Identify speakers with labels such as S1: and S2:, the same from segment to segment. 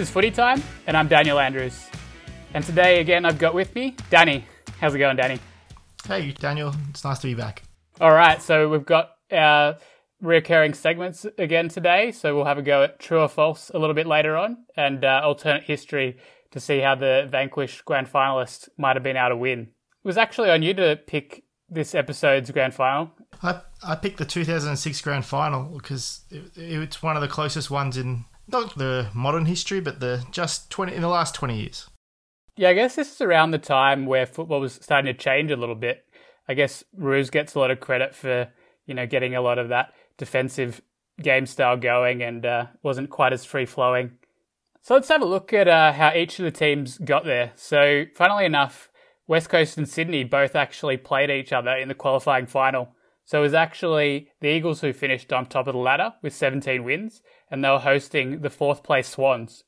S1: This is Footy Time, and I'm Daniel Andrews. And today, again, I've got with me Danny. How's it going, Danny?
S2: Hey, Daniel. It's nice to be back.
S1: All right, so we've got our recurring segments again today. So we'll have a go at true or false a little bit later on, and uh, alternate history to see how the vanquished grand finalist might have been able to win. It was actually on you to pick this episode's grand final.
S2: I, I picked the 2006 grand final because it, it's one of the closest ones in not the modern history, but the just 20 in the last 20 years.
S1: Yeah, I guess this is around the time where football was starting to change a little bit. I guess Roos gets a lot of credit for you know getting a lot of that defensive game style going and uh, wasn't quite as free flowing. So let's have a look at uh, how each of the teams got there. So, funnily enough, West Coast and Sydney both actually played each other in the qualifying final. So it was actually the Eagles who finished on top of the ladder with 17 wins, and they were hosting the fourth place Swans.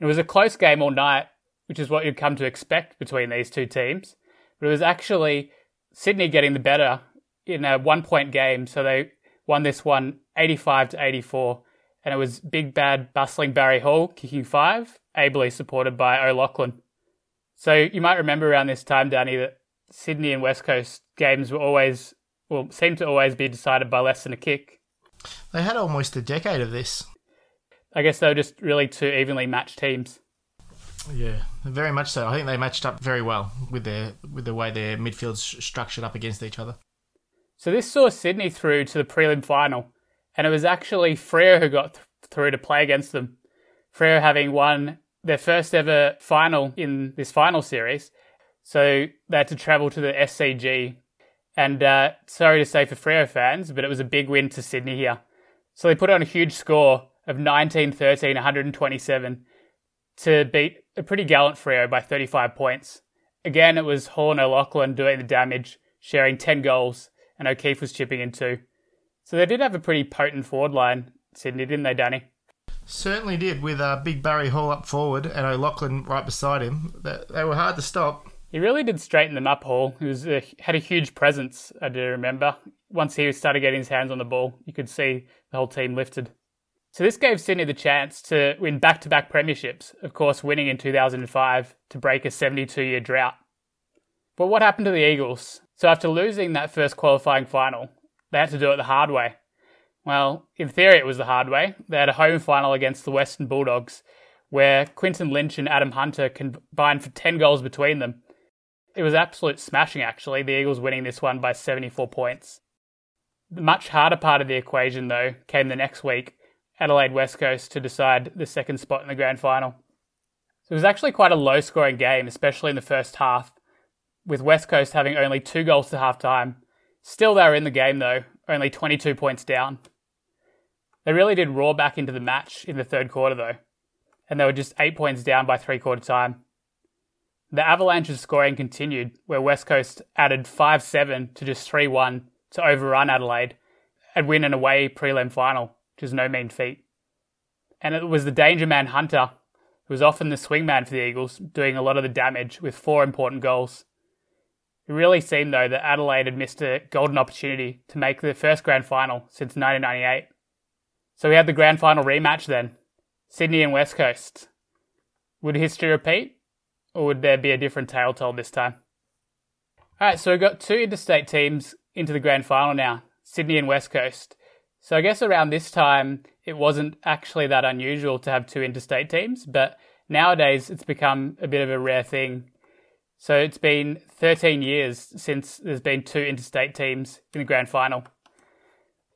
S1: It was a close game all night, which is what you'd come to expect between these two teams. But it was actually Sydney getting the better in a one point game, so they won this one 85 to 84. And it was big, bad, bustling Barry Hall kicking five, ably supported by O'Loughlin. So you might remember around this time, Danny, that Sydney and West Coast games were always, well, seem to always be decided by less than a kick.
S2: They had almost a decade of this.
S1: I guess they were just really two evenly matched teams.
S2: Yeah, very much so. I think they matched up very well with their with the way their midfield's structured up against each other.
S1: So this saw Sydney through to the prelim final, and it was actually Freo who got th- through to play against them. Freo having won their first ever final in this final series, so they had to travel to the SCG. And uh, sorry to say for Freo fans, but it was a big win to Sydney here. So they put on a huge score of 19 13, 127 to beat a pretty gallant Freo by 35 points. Again, it was and O'Loughlin doing the damage, sharing 10 goals, and O'Keefe was chipping in too. So they did have a pretty potent forward line, Sydney, didn't they, Danny?
S2: Certainly did, with uh, Big Barry Hall up forward and O'Loughlin right beside him. They were hard to stop.
S1: He really did straighten them up, Hall. He a, uh, had a huge presence, I do remember. Once he started getting his hands on the ball, you could see the whole team lifted. So this gave Sydney the chance to win back-to-back premierships, of course winning in 2005 to break a 72-year drought. But what happened to the Eagles? So after losing that first qualifying final, they had to do it the hard way. Well, in theory it was the hard way. They had a home final against the Western Bulldogs, where Quinton Lynch and Adam Hunter combined for 10 goals between them. It was absolute smashing actually, the Eagles winning this one by 74 points. The much harder part of the equation though came the next week Adelaide West Coast to decide the second spot in the grand final. So it was actually quite a low scoring game, especially in the first half, with West Coast having only two goals to half time. Still, they were in the game though, only 22 points down. They really did roar back into the match in the third quarter though, and they were just eight points down by three quarter time. The Avalanche's scoring continued, where West Coast added 5 7 to just 3 1 to overrun Adelaide and win an away prelim final which is no mean feat. And it was the danger man Hunter, who was often the swingman for the Eagles, doing a lot of the damage with four important goals. It really seemed, though, that Adelaide had missed a golden opportunity to make the first grand final since 1998. So we had the grand final rematch then Sydney and West Coast. Would history repeat, or would there be a different tale told this time? Alright, so we've got two interstate teams into the grand final now Sydney and West Coast. So I guess around this time, it wasn't actually that unusual to have two interstate teams, but nowadays it's become a bit of a rare thing. So it's been 13 years since there's been two interstate teams in the grand final.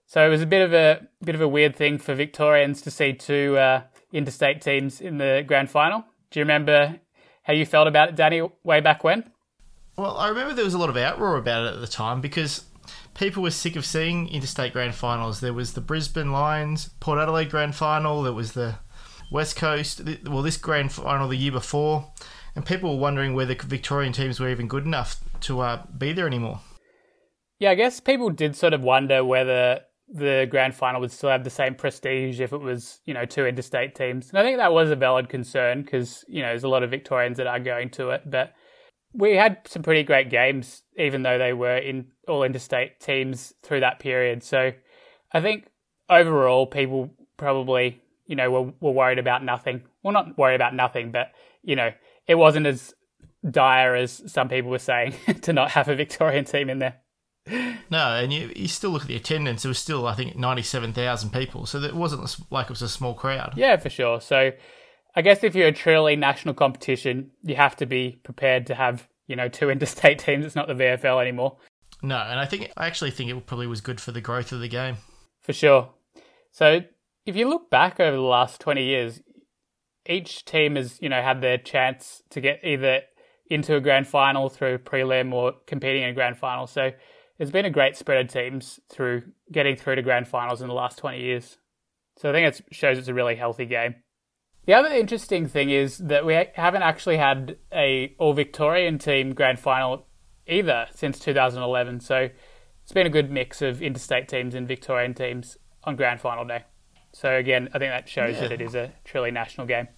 S1: So it was a bit of a bit of a weird thing for Victorians to see two uh, interstate teams in the grand final. Do you remember how you felt about it, Danny, way back when?
S2: Well, I remember there was a lot of outroar about it at the time because people were sick of seeing interstate grand finals. There was the Brisbane Lions, Port Adelaide grand final. There was the West Coast. Well, this grand final the year before, and people were wondering whether Victorian teams were even good enough to uh, be there anymore.
S1: Yeah, I guess people did sort of wonder whether the grand final would still have the same prestige if it was, you know, two interstate teams. And I think that was a valid concern because, you know, there's a lot of Victorians that are going to it. But we had some pretty great games, even though they were in all interstate teams through that period. So I think overall, people probably, you know, were, were worried about nothing. well, not worried about nothing, but you know, it wasn't as dire as some people were saying to not have a Victorian team in there.
S2: No, and you, you still look at the attendance. It was still, I think, ninety-seven thousand people. So it wasn't like it was a small crowd.
S1: Yeah, for sure. So I guess if you're a truly national competition, you have to be prepared to have you know two interstate teams. It's not the VFL anymore.
S2: No, and I think I actually think it probably was good for the growth of the game.
S1: For sure. So if you look back over the last twenty years, each team has you know had their chance to get either into a grand final through prelim or competing in a grand final. So there's been a great spread of teams through getting through to grand finals in the last 20 years. So I think it shows it's a really healthy game. The other interesting thing is that we haven't actually had a all Victorian team grand final either since 2011. So it's been a good mix of interstate teams and Victorian teams on grand final day. So again, I think that shows yeah. that it is a truly national game.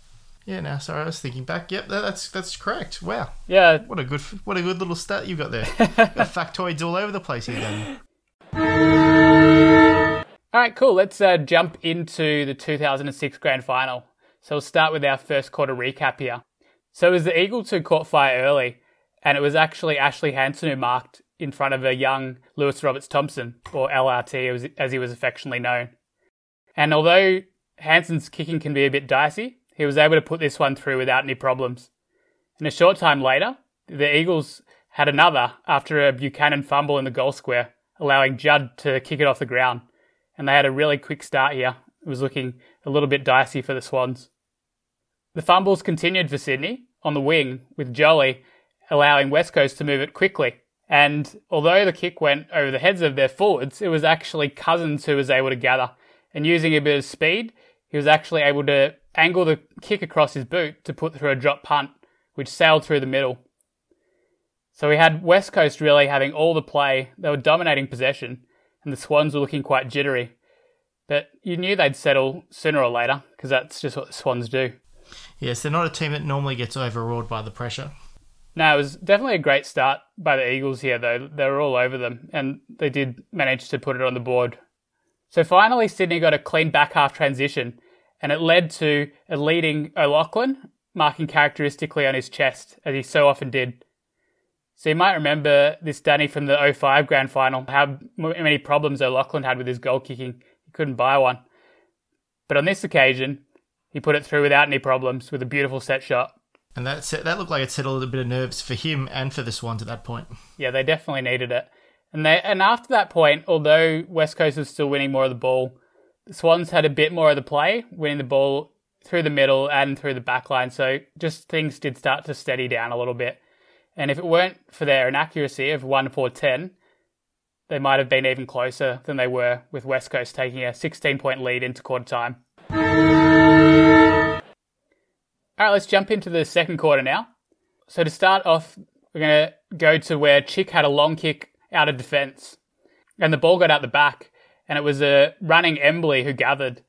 S2: Yeah, now sorry, I was thinking back. Yep, that's that's correct. Wow.
S1: Yeah.
S2: What a good what a good little stat you got there. got factoids all over the place here, Danny.
S1: All right, cool. Let's uh, jump into the 2006 grand final. So we'll start with our first quarter recap here. So it was the Eagles who caught fire early, and it was actually Ashley Hansen who marked in front of a young Lewis Roberts Thompson, or LRT as he was affectionately known. And although Hansen's kicking can be a bit dicey, he was able to put this one through without any problems. And a short time later, the Eagles had another after a Buchanan fumble in the goal square, allowing Judd to kick it off the ground. And they had a really quick start here. It was looking a little bit dicey for the Swans. The fumbles continued for Sydney on the wing, with Jolly allowing West Coast to move it quickly. And although the kick went over the heads of their forwards, it was actually Cousins who was able to gather. And using a bit of speed, he was actually able to angle the kick across his boot to put through a drop punt, which sailed through the middle. So we had West Coast really having all the play. They were dominating possession, and the Swans were looking quite jittery. But you knew they'd settle sooner or later, because that's just what the Swans do.
S2: Yes, they're not a team that normally gets overawed by the pressure.
S1: No, it was definitely a great start by the Eagles here, though. They were all over them, and they did manage to put it on the board. So finally, Sydney got a clean back half transition and it led to a leading O'Loughlin marking characteristically on his chest, as he so often did. So you might remember this Danny from the 05 grand final, how many problems O'Loughlin had with his goal kicking. He couldn't buy one. But on this occasion, he put it through without any problems with a beautiful set shot.
S2: And that set, that looked like it settled a little bit of nerves for him and for the Swans at that point.
S1: Yeah, they definitely needed it. And they and after that point, although West Coast was still winning more of the ball, Swans had a bit more of the play, winning the ball through the middle and through the back line. So just things did start to steady down a little bit. And if it weren't for their inaccuracy of 1 4 10, they might have been even closer than they were, with West Coast taking a 16 point lead into quarter time. All right, let's jump into the second quarter now. So to start off, we're going to go to where Chick had a long kick out of defence, and the ball got out the back and it was a running Embley who gathered.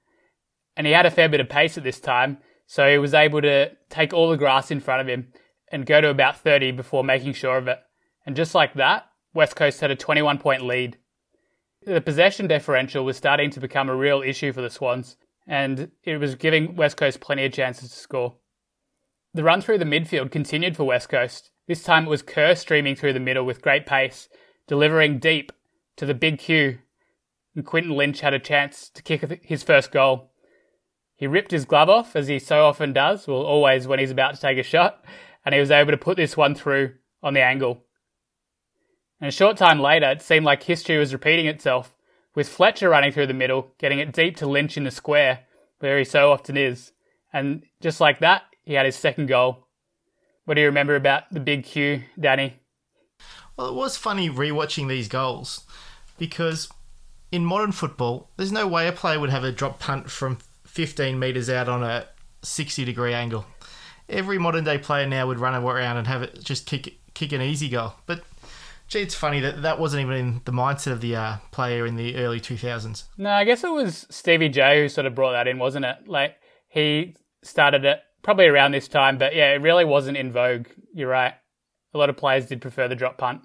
S1: And he had a fair bit of pace at this time, so he was able to take all the grass in front of him and go to about 30 before making sure of it. And just like that, West Coast had a 21 point lead. The possession differential was starting to become a real issue for the Swans, and it was giving West Coast plenty of chances to score. The run through the midfield continued for West Coast. This time it was Kerr streaming through the middle with great pace, delivering deep to the big Q and Quinton Lynch had a chance to kick his first goal. He ripped his glove off, as he so often does, well, always when he's about to take a shot, and he was able to put this one through on the angle. And a short time later, it seemed like history was repeating itself, with Fletcher running through the middle, getting it deep to Lynch in the square, where he so often is. And just like that, he had his second goal. What do you remember about the big Q, Danny?
S2: Well, it was funny rewatching these goals because in modern football, there's no way a player would have a drop punt from 15 metres out on a 60 degree angle. Every modern day player now would run around and have it just kick kick an easy goal. But gee, it's funny that that wasn't even in the mindset of the uh, player in the early 2000s.
S1: No, I guess it was Stevie J who sort of brought that in, wasn't it? Like he started it probably around this time, but yeah, it really wasn't in vogue. You're right. A lot of players did prefer the drop punt.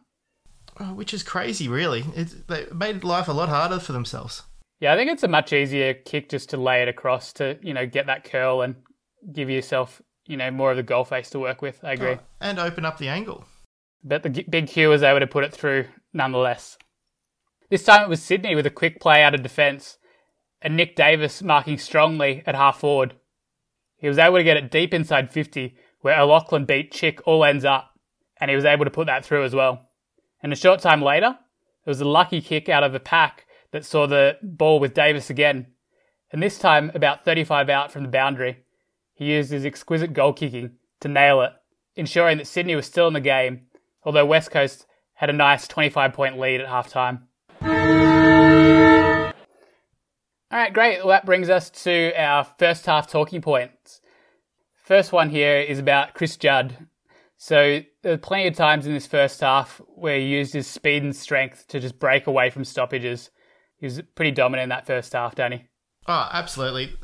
S2: Oh, which is crazy, really. It, they made life a lot harder for themselves.
S1: Yeah, I think it's a much easier kick just to lay it across to you know get that curl and give yourself, you know, more of the goal face to work with. I agree.
S2: Oh, and open up the angle.
S1: But the big Q was able to put it through nonetheless. This time it was Sydney with a quick play out of defence and Nick Davis marking strongly at half forward. He was able to get it deep inside 50 where O'Loughlin beat Chick all ends up and he was able to put that through as well. And a short time later, there was a lucky kick out of a pack that saw the ball with Davis again. And this time, about 35 out from the boundary, he used his exquisite goal kicking to nail it, ensuring that Sydney was still in the game, although West Coast had a nice 25 point lead at half time. All right, great. Well, that brings us to our first half talking points. First one here is about Chris Judd. So there were plenty of times in this first half where he used his speed and strength to just break away from stoppages. He was pretty dominant in that first half, Danny.
S2: Oh, absolutely.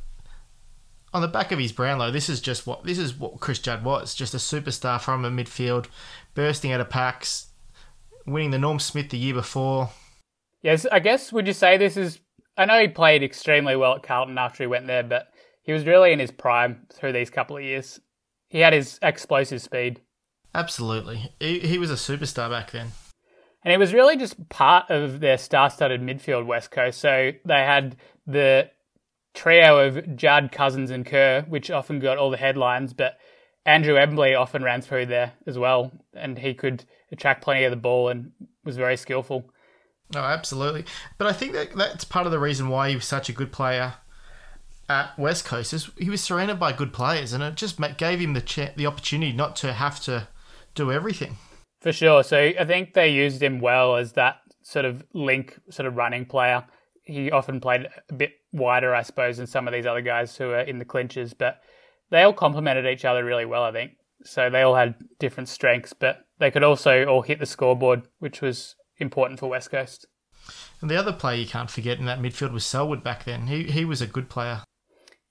S2: On the back of his Brownlow, this is just what this is what Chris Judd was, just a superstar from a midfield, bursting out of packs, winning the Norm Smith the year before.
S1: Yes, I guess would you say this is I know he played extremely well at Carlton after he went there, but he was really in his prime through these couple of years. He had his explosive speed.
S2: Absolutely. He, he was a superstar back then.
S1: And he was really just part of their star studded midfield, West Coast. So they had the trio of Judd, Cousins, and Kerr, which often got all the headlines, but Andrew Embley often ran through there as well, and he could attract plenty of the ball and was very skillful.
S2: Oh, absolutely. But I think that that's part of the reason why he was such a good player at West Coast is he was surrounded by good players, and it just gave him the ch- the opportunity not to have to do everything.
S1: For sure. So I think they used him well as that sort of link, sort of running player. He often played a bit wider, I suppose, than some of these other guys who are in the clinches, but they all complemented each other really well, I think. So they all had different strengths, but they could also all hit the scoreboard, which was important for West Coast.
S2: And the other player you can't forget in that midfield was Selwood back then. He he was a good player.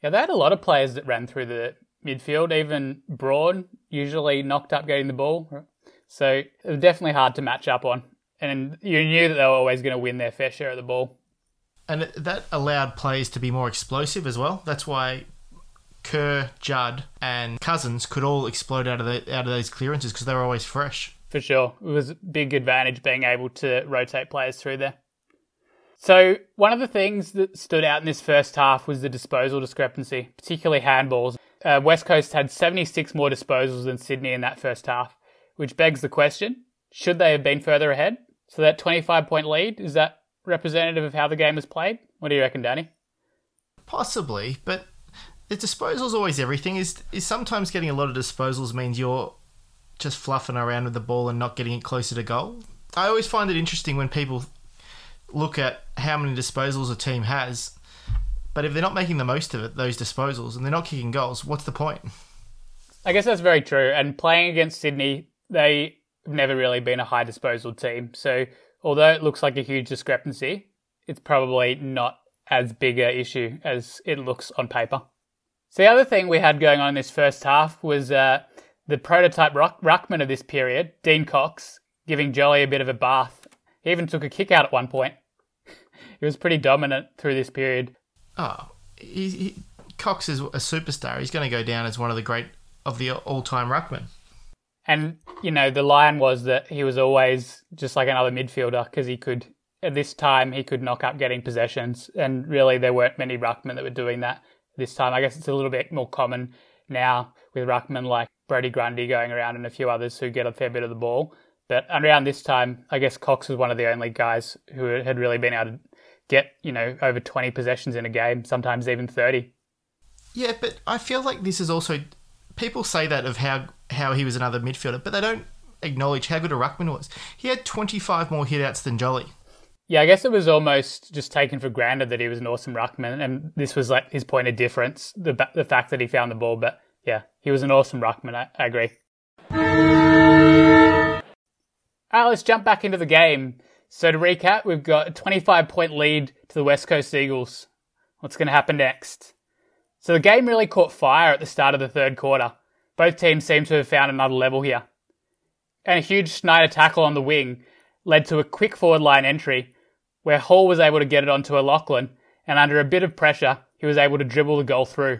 S1: Yeah, they had a lot of players that ran through the midfield. Even Broad usually knocked up getting the ball. So it was definitely hard to match up on. And you knew that they were always going to win their fair share of the ball.
S2: And that allowed players to be more explosive as well. That's why Kerr, Judd, and Cousins could all explode out of the, out of those clearances because they were always fresh.
S1: For sure, it was a big advantage being able to rotate players through there. So one of the things that stood out in this first half was the disposal discrepancy, particularly handballs. Uh, West Coast had 76 more disposals than Sydney in that first half, which begs the question: Should they have been further ahead? So that 25 point lead is that representative of how the game was played? What do you reckon, Danny?
S2: Possibly, but the disposals always everything. Is is sometimes getting a lot of disposals means you're just fluffing around with the ball and not getting it closer to goal. I always find it interesting when people look at how many disposals a team has, but if they're not making the most of it, those disposals, and they're not kicking goals, what's the point?
S1: I guess that's very true. And playing against Sydney, they have never really been a high disposal team. So although it looks like a huge discrepancy, it's probably not as big a issue as it looks on paper. So the other thing we had going on in this first half was uh, the prototype ruck- ruckman of this period, Dean Cox, giving Jolly a bit of a bath. He even took a kick out at one point. he was pretty dominant through this period.
S2: Oh, he, he, Cox is a superstar. He's going to go down as one of the great of the all-time ruckman.
S1: And you know, the line was that he was always just like another midfielder because he could. At this time, he could knock up getting possessions, and really, there weren't many ruckmen that were doing that this time. I guess it's a little bit more common now with ruckmen like Brodie Grundy going around and a few others who get a fair bit of the ball. But around this time, I guess Cox was one of the only guys who had really been able to get, you know, over 20 possessions in a game, sometimes even 30.
S2: Yeah, but I feel like this is also people say that of how how he was another midfielder, but they don't acknowledge how good a ruckman was. He had 25 more hitouts than Jolly.
S1: Yeah, I guess it was almost just taken for granted that he was an awesome ruckman, and this was like his point of difference, the the fact that he found the ball. But yeah, he was an awesome ruckman. I, I agree. All right, let's jump back into the game. So to recap, we've got a 25 point lead to the West Coast Eagles. What's going to happen next? So the game really caught fire at the start of the third quarter. Both teams seem to have found another level here. And a huge Schneider tackle on the wing led to a quick forward line entry where Hall was able to get it onto O'Loughlin and under a bit of pressure, he was able to dribble the goal through.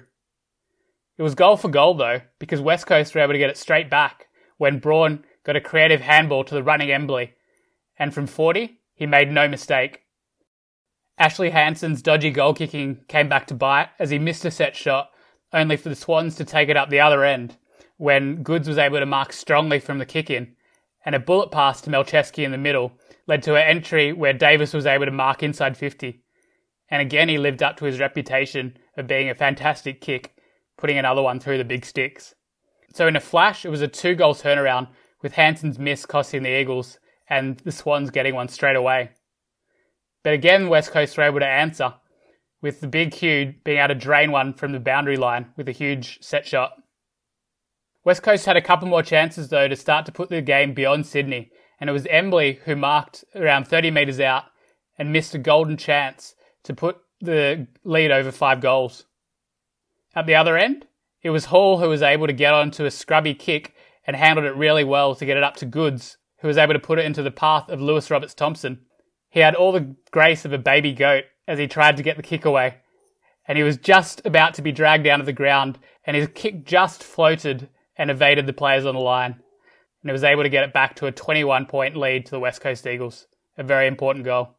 S1: It was goal for goal though, because West Coast were able to get it straight back when Braun got a creative handball to the running Embley. And from 40, he made no mistake. Ashley Hansen's dodgy goal kicking came back to bite as he missed a set shot, only for the Swans to take it up the other end when Goodes was able to mark strongly from the kick in. And a bullet pass to Malceski in the middle led to an entry where Davis was able to mark inside 50. And again, he lived up to his reputation of being a fantastic kick, putting another one through the big sticks. So, in a flash, it was a two goal turnaround with Hansen's miss costing the Eagles and the Swans getting one straight away. But again, West Coast were able to answer, with the big Q being able to drain one from the boundary line with a huge set shot. West Coast had a couple more chances though to start to put the game beyond Sydney, and it was Embley who marked around 30 metres out and missed a golden chance to put the lead over five goals. At the other end, it was Hall who was able to get onto a scrubby kick and handled it really well to get it up to Goodes, who was able to put it into the path of Lewis Roberts Thompson. He had all the grace of a baby goat as he tried to get the kick away, and he was just about to be dragged down to the ground, and his kick just floated and evaded the players on the line, and he was able to get it back to a 21 point lead to the West Coast Eagles. A very important goal.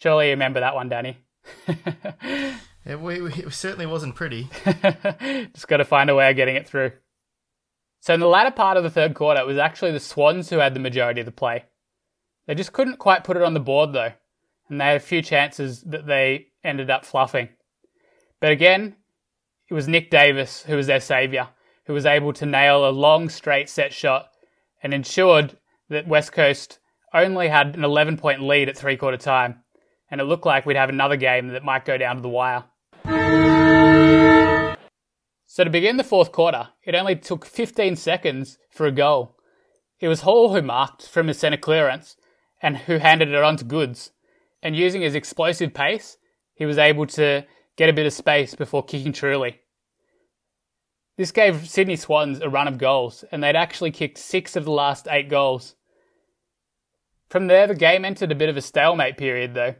S1: Surely you remember that one, Danny.
S2: it, it certainly wasn't pretty.
S1: Just got to find a way of getting it through. So in the latter part of the third quarter, it was actually the Swans who had the majority of the play. They just couldn't quite put it on the board though, and they had a few chances that they ended up fluffing. But again, it was Nick Davis who was their saviour, who was able to nail a long straight set shot and ensured that West Coast only had an 11 point lead at three quarter time, and it looked like we'd have another game that might go down to the wire. So to begin the fourth quarter, it only took 15 seconds for a goal. It was Hall who marked from his centre clearance and who handed it on to Goodes. And using his explosive pace, he was able to get a bit of space before kicking truly. This gave Sydney Swans a run of goals, and they'd actually kicked six of the last eight goals. From there, the game entered a bit of a stalemate period, though.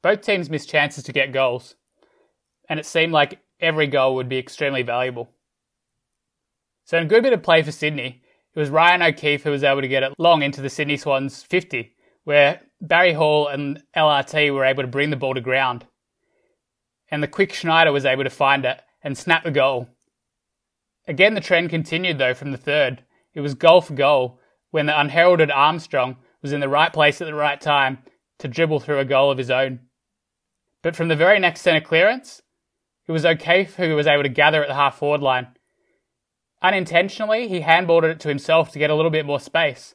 S1: Both teams missed chances to get goals, and it seemed like every goal would be extremely valuable. So, in a good bit of play for Sydney, it was Ryan O'Keefe who was able to get it long into the Sydney Swans 50, where Barry Hall and LRT were able to bring the ball to ground. And the quick Schneider was able to find it and snap the goal. Again, the trend continued though from the third. It was goal for goal when the unheralded Armstrong was in the right place at the right time to dribble through a goal of his own. But from the very next centre clearance, it was O'Keefe who was able to gather at the half forward line. Unintentionally, he handballed it to himself to get a little bit more space.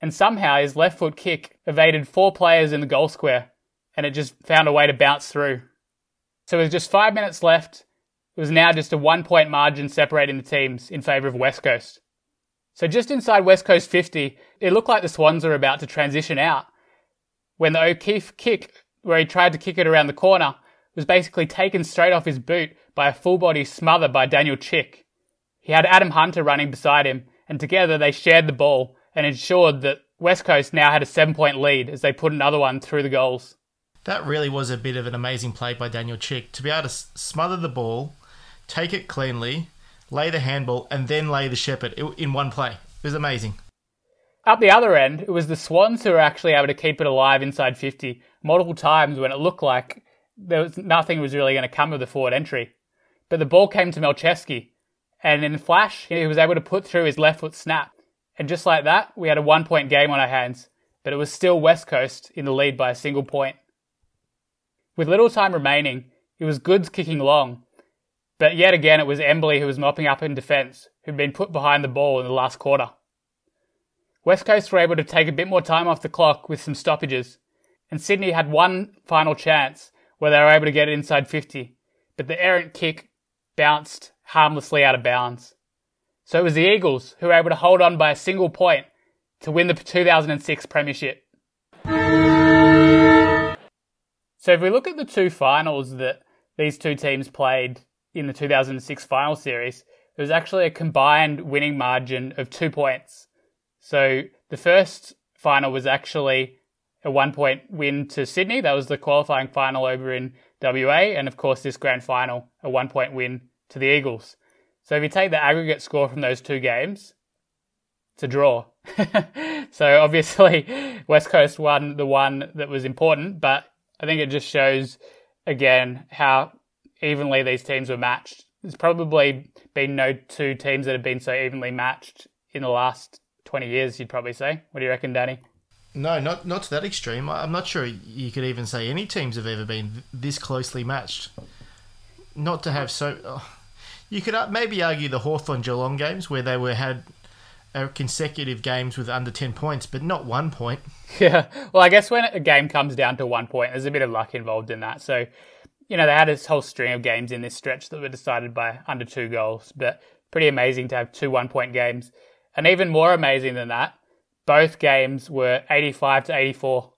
S1: And somehow his left foot kick evaded four players in the goal square, and it just found a way to bounce through. So with just five minutes left, it was now just a one point margin separating the teams in favour of West Coast. So just inside West Coast 50, it looked like the Swans were about to transition out when the O'Keefe kick, where he tried to kick it around the corner, was basically taken straight off his boot by a full body smother by Daniel Chick. He had Adam Hunter running beside him, and together they shared the ball and ensured that West Coast now had a seven point lead as they put another one through the goals.
S2: That really was a bit of an amazing play by Daniel Chick to be able to smother the ball, take it cleanly, lay the handball, and then lay the shepherd in one play. It was amazing.
S1: Up the other end, it was the Swans who were actually able to keep it alive inside 50 multiple times when it looked like there was nothing was really going to come of the forward entry. But the ball came to Malceski, and in a flash, he was able to put through his left foot snap. And just like that, we had a one point game on our hands, but it was still West Coast in the lead by a single point. With little time remaining, it was Goodes kicking long, but yet again it was Embley who was mopping up in defence, who'd been put behind the ball in the last quarter. West Coast were able to take a bit more time off the clock with some stoppages, and Sydney had one final chance where they were able to get it inside 50, but the errant kick bounced harmlessly out of bounds. So it was the Eagles who were able to hold on by a single point to win the 2006 Premiership. So if we look at the two finals that these two teams played in the 2006 final series, there was actually a combined winning margin of two points. So the first final was actually a one point win to Sydney. That was the qualifying final over in WA. And of course, this grand final, a one point win to the Eagles. So if you take the aggregate score from those two games, it's a draw. so obviously, West Coast won the one that was important, but I think it just shows again how evenly these teams were matched. There's probably been no two teams that have been so evenly matched in the last 20 years, you'd probably say. What do you reckon, Danny?
S2: No, not not to that extreme. I'm not sure you could even say any teams have ever been this closely matched. Not to have so. Oh, you could maybe argue the Hawthorn Geelong games where they were had uh, consecutive games with under 10 points, but not one point.
S1: Yeah. Well, I guess when a game comes down to one point, there's a bit of luck involved in that. So, you know, they had this whole string of games in this stretch that were decided by under two goals, but pretty amazing to have two one point games. And even more amazing than that, both games were 85 to 84.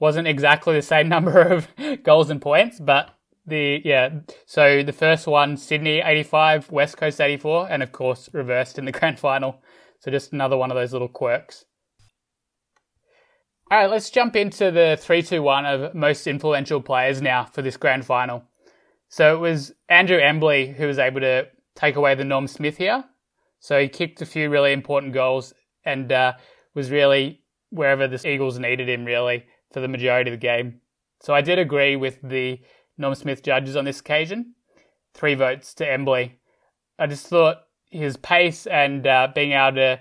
S1: Wasn't exactly the same number of goals and points, but the yeah. So the first one, Sydney 85, West Coast 84, and of course reversed in the grand final. So just another one of those little quirks. All right, let's jump into the 3 2 1 of most influential players now for this grand final. So it was Andrew Embley who was able to take away the Norm Smith here. So he kicked a few really important goals and uh, was really wherever the Eagles needed him, really, for the majority of the game. So I did agree with the Norm Smith judges on this occasion. Three votes to Embley. I just thought his pace and uh, being able to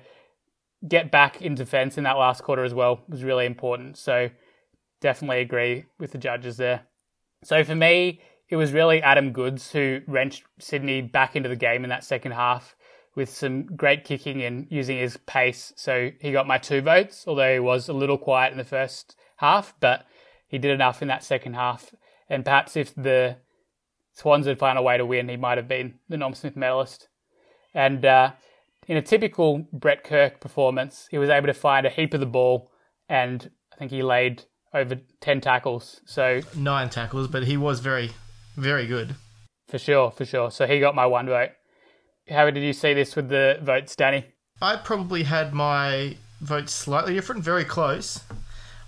S1: get back in defence in that last quarter as well was really important. So definitely agree with the judges there. So for me, it was really Adam Goodes who wrenched Sydney back into the game in that second half with some great kicking and using his pace. So he got my two votes, although he was a little quiet in the first half, but he did enough in that second half. And perhaps if the Swans had found a way to win, he might have been the Norm Smith medalist. And uh, in a typical Brett Kirk performance, he was able to find a heap of the ball, and I think he laid over 10 tackles. So
S2: nine tackles, but he was very, very good.
S1: For sure, for sure. So he got my one vote. How did you see this with the votes, Danny?
S2: I probably had my votes slightly different, very close.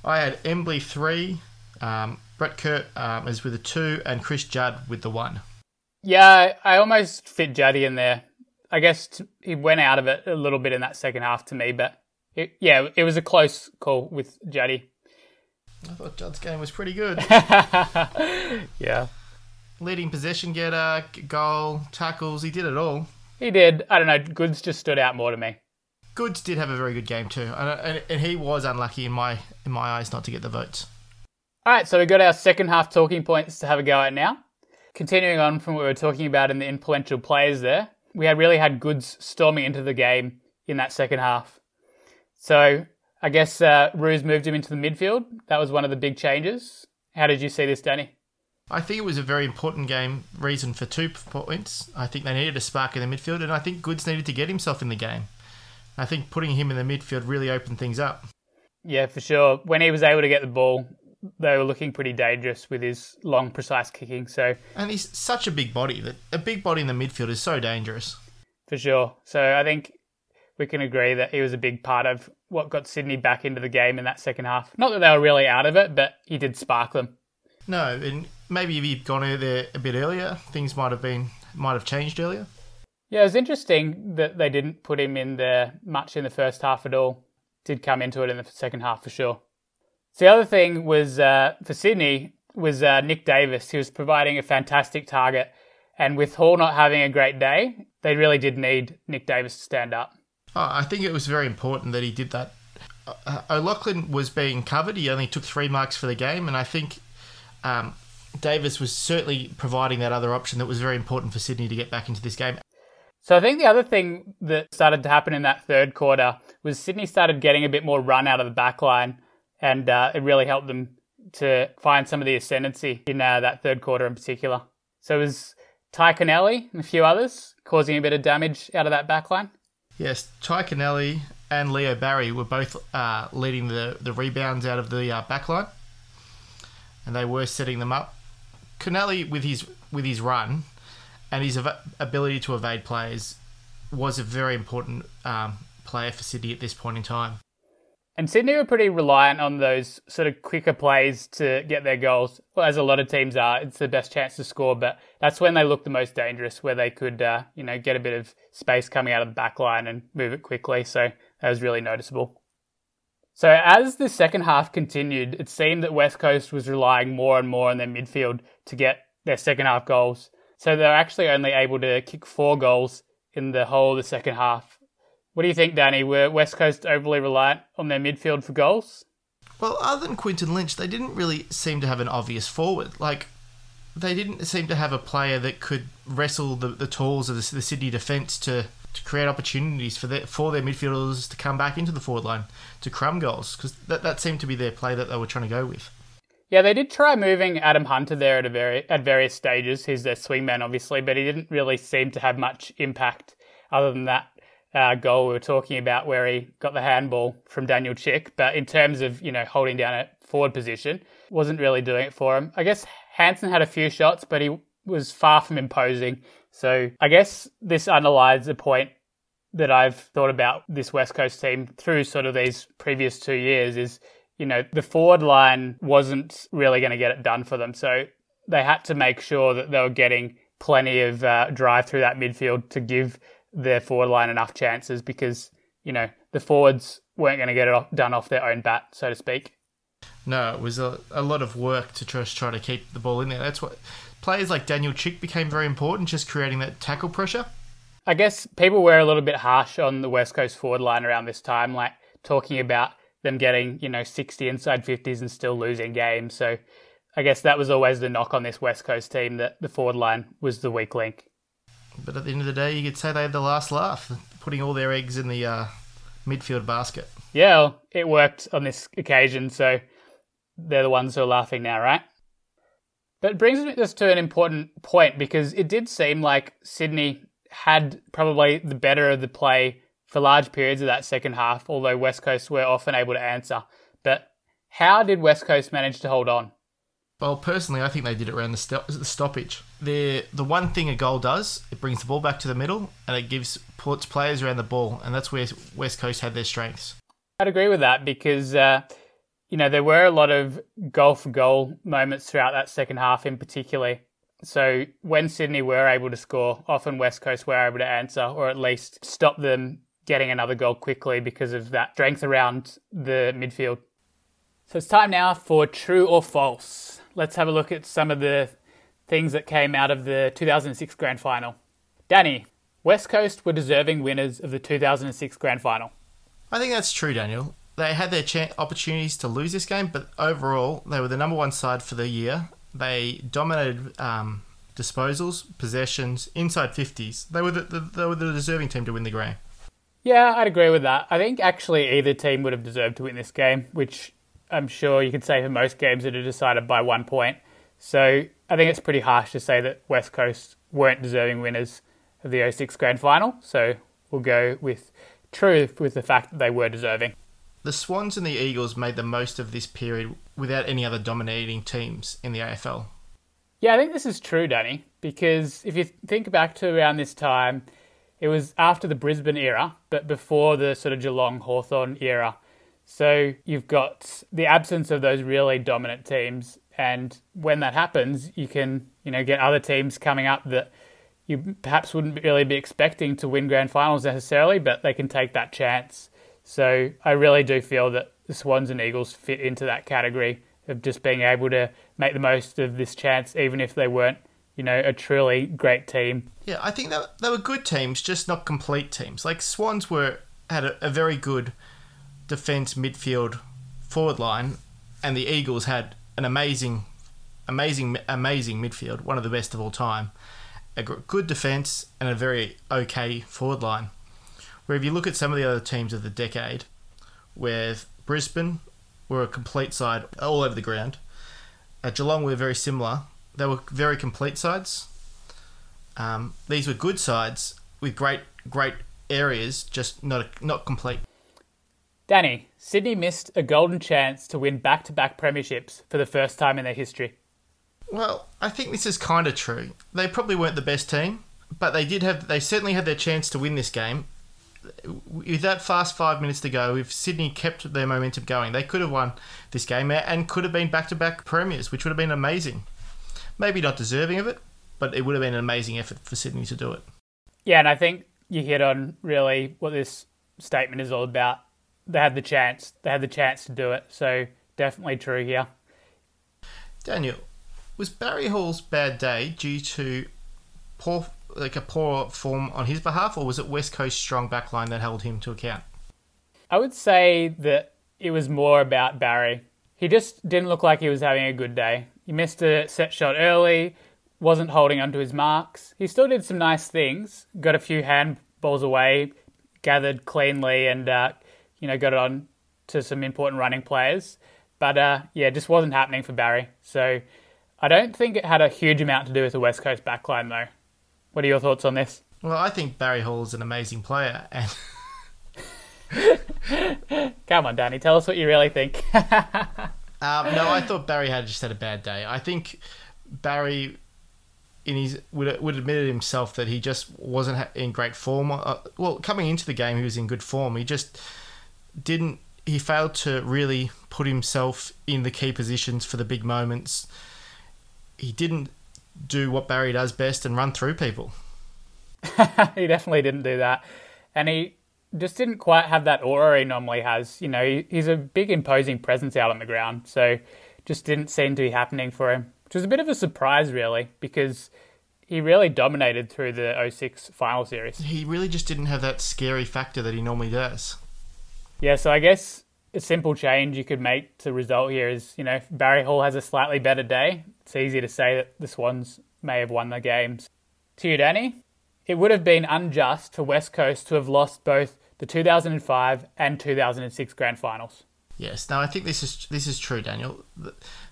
S2: I had Embley three, um, Brett Kirk um, is with a two, and Chris Judd with the one.
S1: Yeah, I almost fit Juddy in there. I guess t- he went out of it a little bit in that second half to me, but it, yeah, it was a close call with Juddy.
S2: I thought Judd's game was pretty good.
S1: yeah.
S2: Leading possession getter, goal, tackles, he did it all.
S1: He did. I don't know. Goodes just stood out more to me.
S2: Goodes did have a very good game too, and, and he was unlucky in my in my eyes not to get the votes.
S1: All right, so we've got our second half talking points to have a go at now. Continuing on from what we were talking about in the influential players there, we had really had Goodes storming into the game in that second half. So I guess uh, Roos moved him into the midfield. That was one of the big changes. How did you see this, Danny?
S2: I think it was a very important game reason for two points. I think they needed a spark in the midfield, and I think Goodes needed to get himself in the game. I think putting him in the midfield really opened things up.
S1: Yeah, for sure. When he was able to get the ball, they were looking pretty dangerous with his long, precise kicking. So,
S2: and he's such a big body that a big body in the midfield is so dangerous.
S1: For sure. So I think we can agree that he was a big part of what got Sydney back into the game in that second half. Not that they were really out of it, but he did spark them.
S2: No, and maybe if he'd gone there a bit earlier, things might have been might have changed earlier.
S1: Yeah, it was interesting that they didn't put him in there much in the first half at all. Did come into it in the second half for sure. So the other thing was uh, for Sydney was uh, Nick Davis. He was providing a fantastic target, and with Hall not having a great day, they really did need Nick Davis to stand up.
S2: Oh, I think it was very important that he did that. Uh, O'Loughlin was being covered. He only took three marks for the game, and I think um, Davis was certainly providing that other option that was very important for Sydney to get back into this game.
S1: So I think the other thing that started to happen in that third quarter was Sydney started getting a bit more run out of the back line, and uh, it really helped them to find some of the ascendancy in uh, that third quarter in particular. So it was Ty Connelly and a few others causing a bit of damage out of that back line.
S2: Yes, Ty Connelly and Leo Barry were both uh, leading the, the rebounds out of the uh, back line, and they were setting them up. Connelly, with his with his run and his ability to evade players, was a very important um, player for Sydney at this point in time.
S1: And Sydney were pretty reliant on those sort of quicker plays to get their goals. Well, as a lot of teams are, it's the best chance to score, but that's when they look the most dangerous, where they could, uh, you know, get a bit of space coming out of the back line and move it quickly. So that was really noticeable. So as the second half continued, it seemed that West Coast was relying more and more on their midfield to get their second half goals. So they're actually only able to kick four goals in the whole of the second half. What do you think, Danny? Were West Coast overly reliant on their midfield for goals?
S2: Well, other than Quinton Lynch, they didn't really seem to have an obvious forward. Like, they didn't seem to have a player that could wrestle the, the tools of the, the Sydney defence to, to create opportunities for their, for their midfielders to come back into the forward line to crumb goals, because that, that seemed to be their play that they were trying to go with.
S1: Yeah, they did try moving Adam Hunter there at a very at various stages. He's their swingman, obviously, but he didn't really seem to have much impact other than that uh, goal we were talking about where he got the handball from Daniel Chick. But in terms of you know holding down a forward position, wasn't really doing it for him. I guess Hansen had a few shots, but he was far from imposing. So I guess this underlies the point that I've thought about this West Coast team through sort of these previous two years is you know, the forward line wasn't really going to get it done for them. So they had to make sure that they were getting plenty of uh, drive through that midfield to give their forward line enough chances because, you know, the forwards weren't going to get it off, done off their own bat, so to speak.
S2: No, it was a, a lot of work to just try to keep the ball in there. That's what players like Daniel Chick became very important, just creating that tackle pressure.
S1: I guess people were a little bit harsh on the West Coast forward line around this time, like talking about them getting, you know, 60 inside 50s and still losing games. So I guess that was always the knock on this West Coast team that the forward line was the weak link.
S2: But at the end of the day, you could say they had the last laugh, putting all their eggs in the uh, midfield basket.
S1: Yeah, well, it worked on this occasion, so they're the ones who are laughing now, right? But it brings us to an important point because it did seem like Sydney had probably the better of the play for large periods of that second half, although West Coast were often able to answer. But how did West Coast manage to hold on?
S2: Well, personally, I think they did it around the, the stoppage. The the one thing a goal does, it brings the ball back to the middle and it gives puts players around the ball, and that's where West Coast had their strengths.
S1: I'd agree with that because uh, you know there were a lot of goal for goal moments throughout that second half, in particular. So when Sydney were able to score, often West Coast were able to answer or at least stop them getting another goal quickly because of that strength around the midfield. So it's time now for true or false. Let's have a look at some of the things that came out of the 2006 grand final. Danny, West Coast were deserving winners of the 2006 grand final.
S2: I think that's true, Daniel. They had their ch- opportunities to lose this game, but overall, they were the number one side for the year. They dominated um, disposals, possessions, inside 50s. They were the, the, they were the deserving team to win the game.
S1: Yeah, I'd agree with that. I think actually either team would have deserved to win this game, which I'm sure you could say for most games that are decided by one point. So I think it's pretty harsh to say that West Coast weren't deserving winners of the 06 grand final. So we'll go with true with the fact that they were deserving.
S2: The Swans and the Eagles made the most of this period without any other dominating teams in the AFL.
S1: Yeah, I think this is true, Danny, because if you think back to around this time, it was after the Brisbane era, but before the sort of Geelong Hawthorn era. So you've got the absence of those really dominant teams, and when that happens, you can you know get other teams coming up that you perhaps wouldn't really be expecting to win grand finals necessarily, but they can take that chance. So I really do feel that the Swans and Eagles fit into that category of just being able to make the most of this chance, even if they weren't you know, a truly great team.
S2: Yeah, I think that they were good teams, just not complete teams. Like Swans were had a, a very good defense, midfield, forward line, and the Eagles had an amazing, amazing, amazing midfield, one of the best of all time. A good defense and a very okay forward line. Where if you look at some of the other teams of the decade, where Brisbane were a complete side all over the ground, uh, Geelong were very similar they were very complete sides. Um, these were good sides with great great areas, just not not complete.
S1: Danny, Sydney missed a golden chance to win back-to-back premierships for the first time in their history.
S2: Well, I think this is kind of true. They probably weren't the best team, but they did have they certainly had their chance to win this game. With that fast five minutes to go, if Sydney kept their momentum going, they could have won this game and could have been back to back premiers, which would have been amazing. Maybe not deserving of it, but it would have been an amazing effort for Sydney to do it.
S1: Yeah, and I think you hit on really what this statement is all about. They had the chance. They had the chance to do it. So definitely true here.
S2: Daniel, was Barry Hall's bad day due to poor, like a poor form on his behalf, or was it West Coast strong backline that held him to account?
S1: I would say that it was more about Barry. He just didn't look like he was having a good day. He missed a set shot early, wasn't holding onto his marks. He still did some nice things, got a few handballs away, gathered cleanly, and uh, you know got it on to some important running players. But uh, yeah, just wasn't happening for Barry. So I don't think it had a huge amount to do with the West Coast backline, though. What are your thoughts on this?
S2: Well, I think Barry Hall is an amazing player, and
S1: come on, Danny, tell us what you really think. um,
S2: no, I thought Barry had just had a bad day. I think Barry in his would would admit it himself that he just wasn't in great form. Uh, well, coming into the game, he was in good form. He just didn't. He failed to really put himself in the key positions for the big moments. He didn't do what Barry does best and run through people.
S1: he definitely didn't do that, and he just didn't quite have that aura he normally has. You know, he's a big imposing presence out on the ground, so just didn't seem to be happening for him which was a bit of a surprise, really, because he really dominated through the 06 final series.
S2: He really just didn't have that scary factor that he normally does.
S1: Yeah, so I guess a simple change you could make to result here is, you know, Barry Hall has a slightly better day. It's easy to say that the Swans may have won the games. To you, Danny, it would have been unjust for West Coast to have lost both the 2005 and 2006 grand finals.
S2: Yes, no, I think this is this is true, Daniel.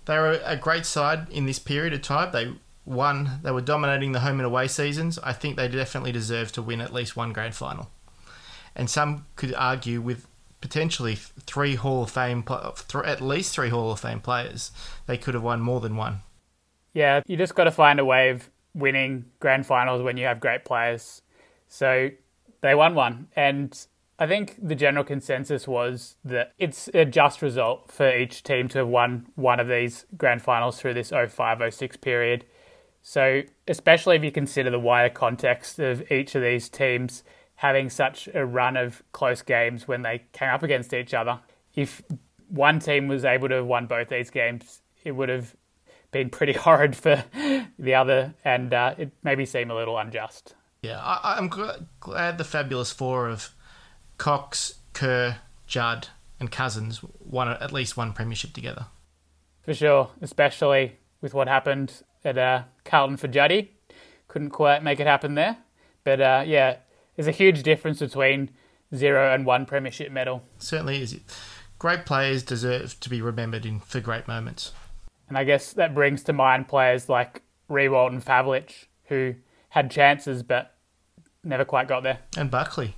S2: They were a great side in this period of time. They won. They were dominating the home and away seasons. I think they definitely deserve to win at least one grand final. And some could argue with potentially three Hall of Fame, at least three Hall of Fame players, they could have won more than one.
S1: Yeah, you just got to find a way of winning grand finals when you have great players. So they won one, and I think the general consensus was that it's a just result for each team to have won one of these grand finals through this 05 06 period. So, especially if you consider the wider context of each of these teams having such a run of close games when they came up against each other, if one team was able to have won both these games, it would have been pretty horrid for the other, and uh, it maybe seem a little unjust.
S2: Yeah, I, am glad the fabulous four of Cox, Kerr, Judd, and Cousins won at least one premiership together.
S1: For sure, especially with what happened at uh, Carlton for Juddy. Couldn't quite make it happen there. But uh, yeah, there's a huge difference between zero and one premiership medal.
S2: Certainly is. Great players deserve to be remembered in for great moments.
S1: And I guess that brings to mind players like Riewoldt and Pavlich, who had chances but never quite got there.
S2: And Buckley.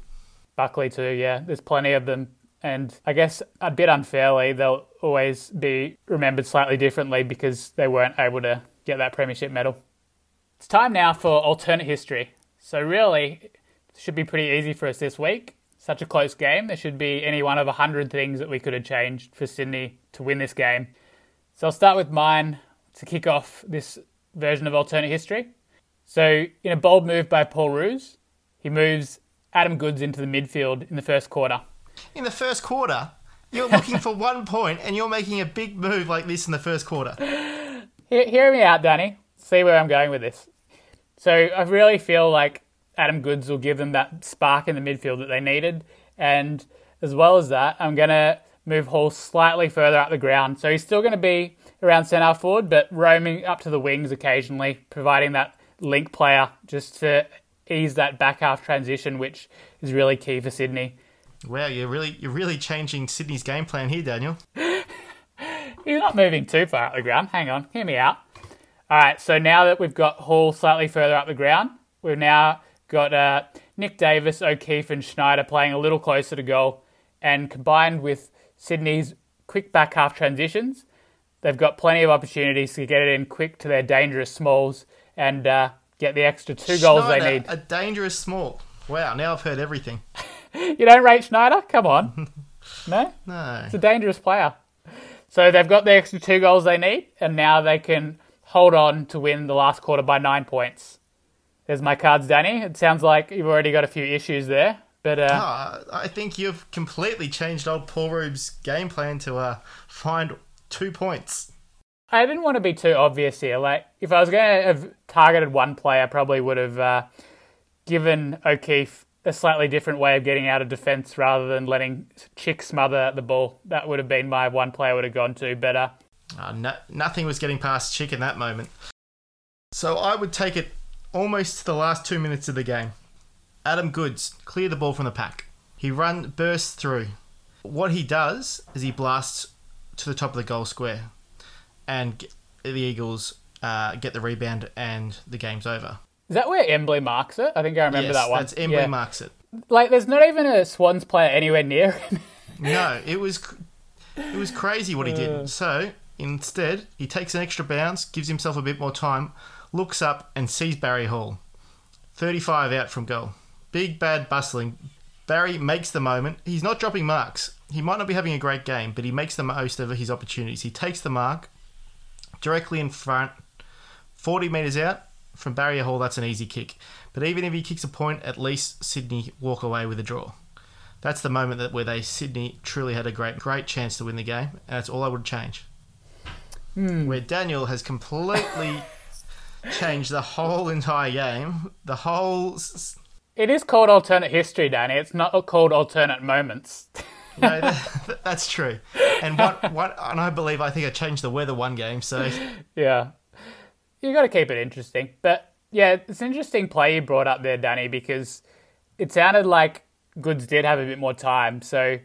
S1: Buckley too, yeah. There's plenty of them. And I guess a bit unfairly, they'll always be remembered slightly differently because they weren't able to get that premiership medal. It's time now for alternate history. So really, it should be pretty easy for us this week. Such a close game. There should be any one of a hundred things that we could have changed for Sydney to win this game. So I'll start with mine to kick off this version of alternate history. So in a bold move by Paul Roos, he moves Adam Goodes into the midfield in the first quarter.
S2: In the first quarter, you're looking for one point and you're making a big move like this in the first quarter.
S1: Hear, hear me out, Danny. See where I'm going with this. So I really feel like Adam Goodes will give them that spark in the midfield that they needed. And as well as that, I'm going to move Hall slightly further up the ground. So he's still going to be around centre forward, but roaming up to the wings occasionally, providing that link player just to ease that back half transition, which is really key for Sydney.
S2: Wow, you're really you're really changing Sydney's game plan here, Daniel.
S1: You're not moving too far up the ground. Hang on, hear me out. All right, so now that we've got Hall slightly further up the ground, we've now got uh, Nick Davis, O'Keefe, and Schneider playing a little closer to goal, and combined with Sydney's quick back half transitions, they've got plenty of opportunities to get it in quick to their dangerous smalls and uh, get the extra two goals they need.
S2: A dangerous small. Wow, now I've heard everything.
S1: you don't rate Schneider? Come on. No?
S2: No.
S1: It's a dangerous player. So they've got the extra two goals they need, and now they can hold on to win the last quarter by nine points. There's my cards, Danny. It sounds like you've already got a few issues there, but uh,
S2: Ah, I think you've completely changed old Paul Roos's game plan to uh, find two points.
S1: I didn't want to be too obvious here. Like, if I was going to have targeted one player, I probably would have uh, given O'Keefe a slightly different way of getting out of defence rather than letting Chick smother the ball. That would have been my one player I would have gone to. But uh,
S2: Uh, no, nothing was getting past Chick in that moment. So I would take it almost to the last two minutes of the game. Adam Goodes clear the ball from the pack. He run bursts through. What he does is he blasts to the top of the goal square, and the Eagles uh, get the rebound, and the game's over.
S1: is that where Embley marks it? I think I remember
S2: yes,
S1: that one.
S2: that's Embley
S1: Yeah.
S2: marks it.
S1: Like, there's not even a Swans player anywhere near him.
S2: No, it was it was crazy what he
S1: Uh.
S2: did. So instead, he takes an extra bounce, gives himself a bit more time, looks up and sees Barry Hall, thirty-five out from goal. Big bad bustling. Barry makes the moment. He's not dropping marks. He might not be having a great game, but he makes the most of his opportunities. He takes the mark directly in front, forty meters out from Barry Hall. That's an easy kick. But even if he kicks a point, at least Sydney walk away with a draw. That's the moment that where they Sydney truly had a great great chance to win the game, and that's all I would change. Hmm. Where Daniel has completely changed the whole entire game, the whole. s-
S1: It is called alternate history, Danny. It's not called alternate moments.
S2: No, that, that's true. And what what and I believe I think I changed the weather one game, so
S1: Yeah. You got to keep it interesting. But yeah, it's an interesting play you brought up there, Danny, because it sounded like Goodes did have a bit more time. So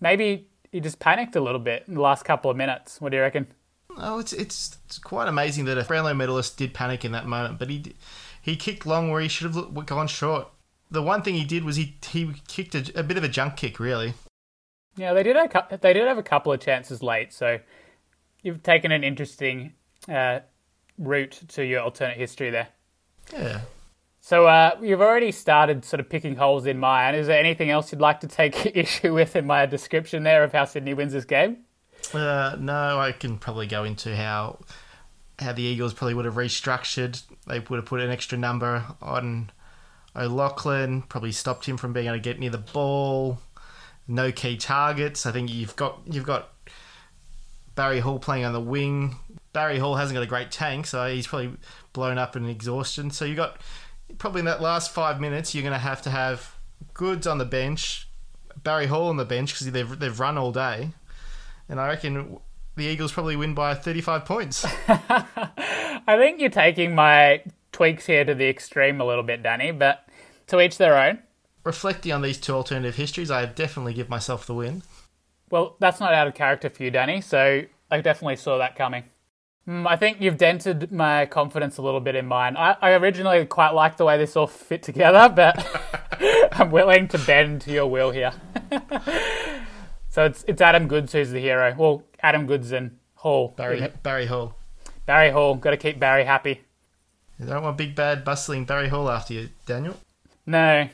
S1: maybe he just panicked a little bit in the last couple of minutes. What do you reckon?
S2: oh, it's it's it's quite amazing that a Brownlow medalist did panic in that moment, but he he kicked long where he should have gone short. The one thing he did was he he kicked a, a bit of a junk kick, really.
S1: Yeah, they did. Have, a they did have a couple of chances late. So you've taken an interesting uh, route to your alternate history there.
S2: Yeah.
S1: So uh, you've already started sort of picking holes in mine. Is there anything else you'd like to take issue with in my description there of how Sydney wins this game?
S2: Uh, no, I can probably go into how how the Eagles probably would have restructured. They would have put an extra number on O'Loughlin, probably stopped him from being able to get near the ball. No key targets. I think you've got you've got Barry Hall playing on the wing. Barry Hall hasn't got a great tank, so he's probably blown up in exhaustion. So you got probably in that last five minutes, you're going to have to have Goodes on the bench, Barry Hall on the bench because they've they've run all day, and I reckon the Eagles probably win by 35 points.
S1: I think you're taking my tweaks here to the extreme a little bit, Danny, but to each their own.
S2: Reflecting on these two alternative histories, I definitely give myself the win.
S1: Well, that's not out of character for you, Danny, so I definitely saw that coming. Hmm, I think you've dented my confidence a little bit in mine. I, I originally quite liked the way this all fit together, but I'm willing to bend to your will here. so it's it's Adam Goodes who's the hero. Well, Adam Goodes and Hall.
S2: Barry? Barry Hall.
S1: Barry Hall. Got to keep Barry happy.
S2: You don't want big bad bustling Barry Hall after you, Daniel.
S1: No,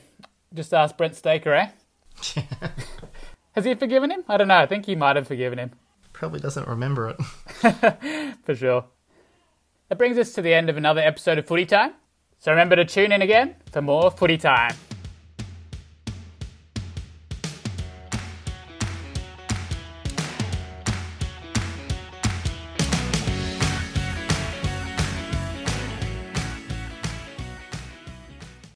S1: just ask Brent Staker, eh? Has he forgiven him? I don't know. I think he might have forgiven him.
S2: Probably doesn't remember it.
S1: For sure. That brings us to the end of another episode of Footy Time. So remember to tune in again for more Footy Time.